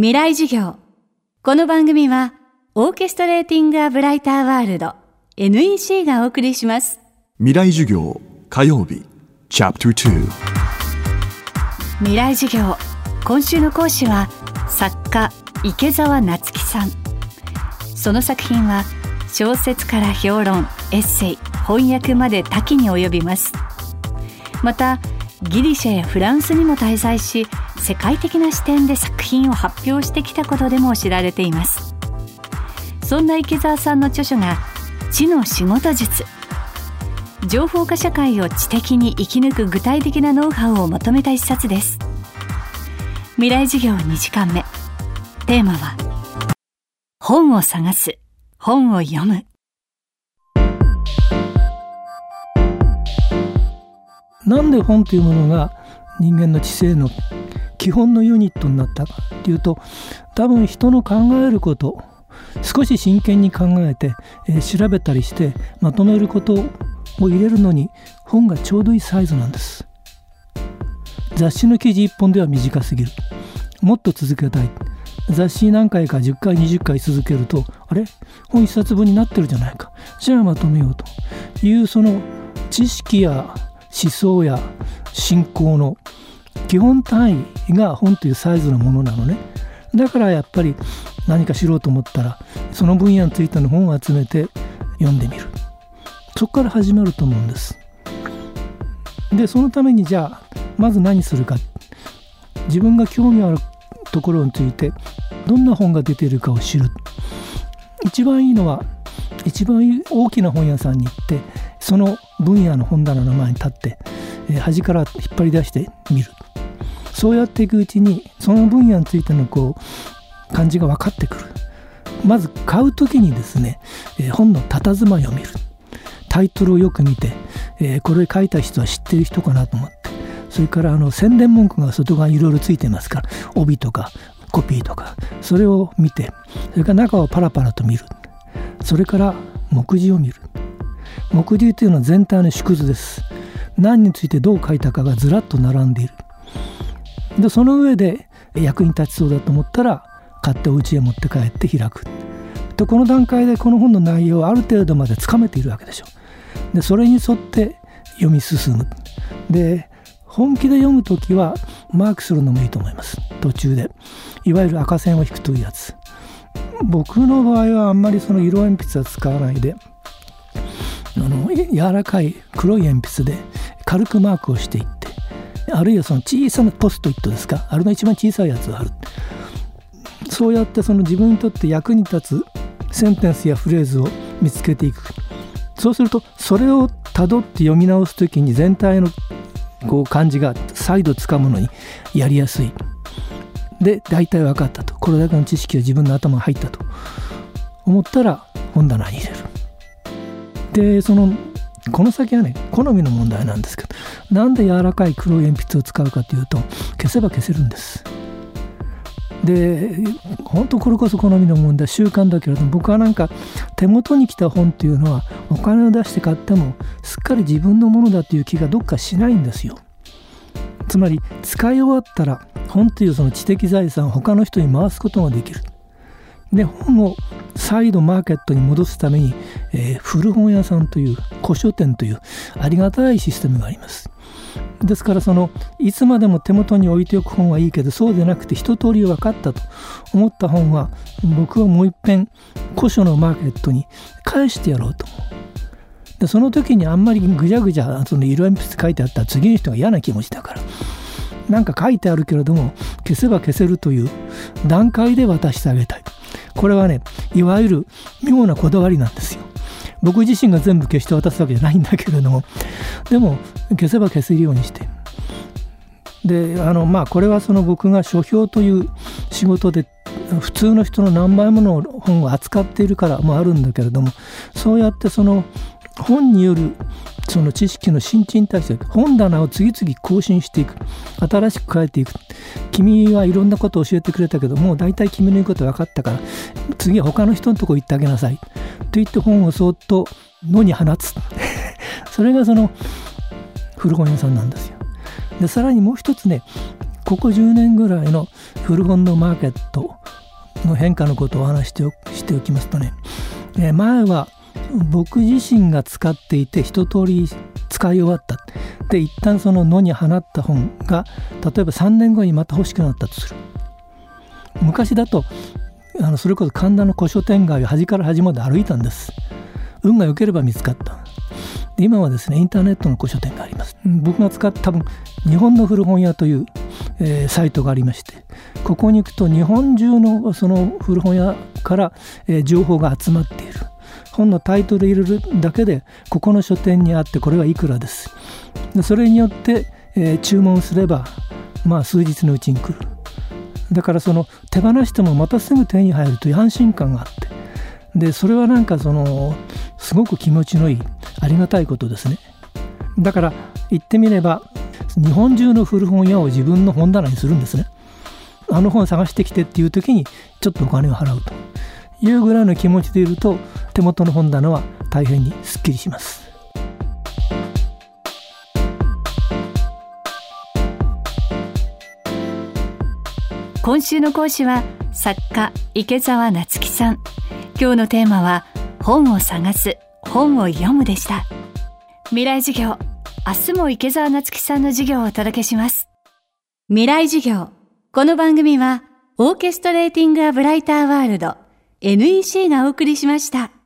未来授業。この番組はオーケストレーティング・ア・ブライター・ワールド NEC がお送りします。未来授業火曜日チャプター未来授業。今週の講師は作家池澤夏樹さん。その作品は小説から評論エッセイ翻訳まで多岐に及びます。またギリシャやフランスにも滞在し世界的な視点で作品を発表してきたことでも知られています。そんな池澤さんの著書が知の仕事術。情報化社会を知的に生き抜く具体的なノウハウをまとめた一冊です。未来授業2時間目。テーマは本を探す。本を読む。なんで本というものが人間の知性の基本のユニットになったかっていうと多分人の考えること少し真剣に考えて、えー、調べたりしてまとめることを入れるのに本がちょうどいいサイズなんです。雑誌の記事1本では短すぎる。もっと続けたい。雑誌何回か10回20回続けるとあれ？本1冊分になってるじゃないか。じゃあまとめようと。いうその知識や思想や信仰の基本単位が本というサイズのものなのね。だからやっぱり何か知ろうと思ったらその分野についての本を集めて読んでみる。そこから始まると思うんです。でそのためにじゃあまず何するか。自分が興味あるところについてどんな本が出ているかを知る。一番いいのは一番大きな本屋さんに行ってその分野の本棚の前に立って、え、端から引っ張り出してみる。そうやっていくうちにその分野についてのこう感じが分かってくる。まず買う時にですね、えー、本の佇まいを見る。タイトルをよく見て、え、これ書いた人は知ってる人かなと思って。それからあの宣伝文句が外側にいろいろついてますから帯とかコピーとかそれを見てそれから中をパラパラと見る。それから目次を見る。目次というのは全体の縮図です。何についてどう書いたかがずらっと並んでいる。でその上で役に立ちそうだと思ったら買ってお家へ持って帰って開く。でこの段階でこの本の内容をある程度までつかめているわけでしょでそれに沿って読み進む。で本気で読む時はマークするのもいいと思います。途中で。いわゆる赤線を引くというやつ。僕の場合はあんまりその色鉛筆は使わないであの柔らかい黒い鉛筆で軽くマークをしていってあるいはその小さなポストイットですかあれの一番小さいやつを貼る。そうやってその自分にとって役に立つセンテンスやフレーズを見つけていく。そうするとそれをたどって読み直す時に全体のこう漢字が再度つかむのにやりやすい。で大体分かったと。これだけの知識が自分の頭に入ったと思ったら本棚に入れる。でそのこの先はね好みの問題なんですけどなんで柔らかい黒い鉛筆を使うかというと消せば消せるんです。で本当これこそ好みの問題習慣だけれども僕はなんか手元に来た本っていうのはお金を出して買ってもすっかり自分のものだという気がどっかしないんですよ。つまり使い終わったら本というその知的財産を他の人に回すことができる。で本を再度マーケットに戻すために、えー、古本屋さんという古書店というありがたいシステムがあります。ですからそのいつまでも手元に置いておく本はいいけどそうでなくて一通り分かったと思った本は僕はもう一遍古書のマーケットに返してやろうと。思うでその時にあんまりぐじゃぐじゃその色鉛筆書いてあったら次の人が嫌な気持ちだから。なんか書いてあるけれども消せば消せるという段階で渡してあげたいこれはねいわゆる妙なこだわりなんですよ。僕自身が全部消して渡すわけじゃないんだけれどもでも消せば消せるようにして。であのまあこれはその僕が書評という仕事で普通の人の何倍もの本を扱っているからもあるんだけれどもそうやってその本によるその知識の新陳代謝本棚を次々更新していく。新しく変えていく。君はいろんなことを教えてくれたけどもう大体君の言うこと分かったから次は他の人のとこ行ってあげなさい。と言って本をそっと野に放つ。それがその古本屋さんなんですよ。でさらにもう一つねここ10年ぐらいの古本のマーケットの変化のことをお話してしておきますとね、え前は僕自身が使っていて一通り使い終わった。で一旦その野に放った本が例えば3年後にまた欲しくなったとする。昔だとあのそれこそ神田の古書店街を端から端まで歩いたんです。運が良ければ見つかった。今はですねインターネットの古書店があります。僕が使った多分日本の古本屋という、えー、サイトがありましてここに行くと日本中のその古本屋から、えー、情報が集まって本のタイトル入れるだけでここの書店にあってこれはいくらです。それによって、えー、注文すればまあ数日のうちに来る。だからその手放してもまたすぐ手に入るという安心感があって。でそれはなんかそのすごく気持ちのいいありがたいことですね。だから言ってみれば日本中の古本屋を自分の本棚にするんですね。あの本探してきてっていう時にちょっとお金を払うと。いうぐらいの気持ちでいると手元の本棚は大変にすっきりします。今週の講師は作家池澤夏樹さん。今日のテーマは本を探す本を読むでした。未来授業明日も池澤夏樹さんの授業をお届けします。未来授業。この番組はオーケストレーティングアブライターワールド NEC がお送りしました。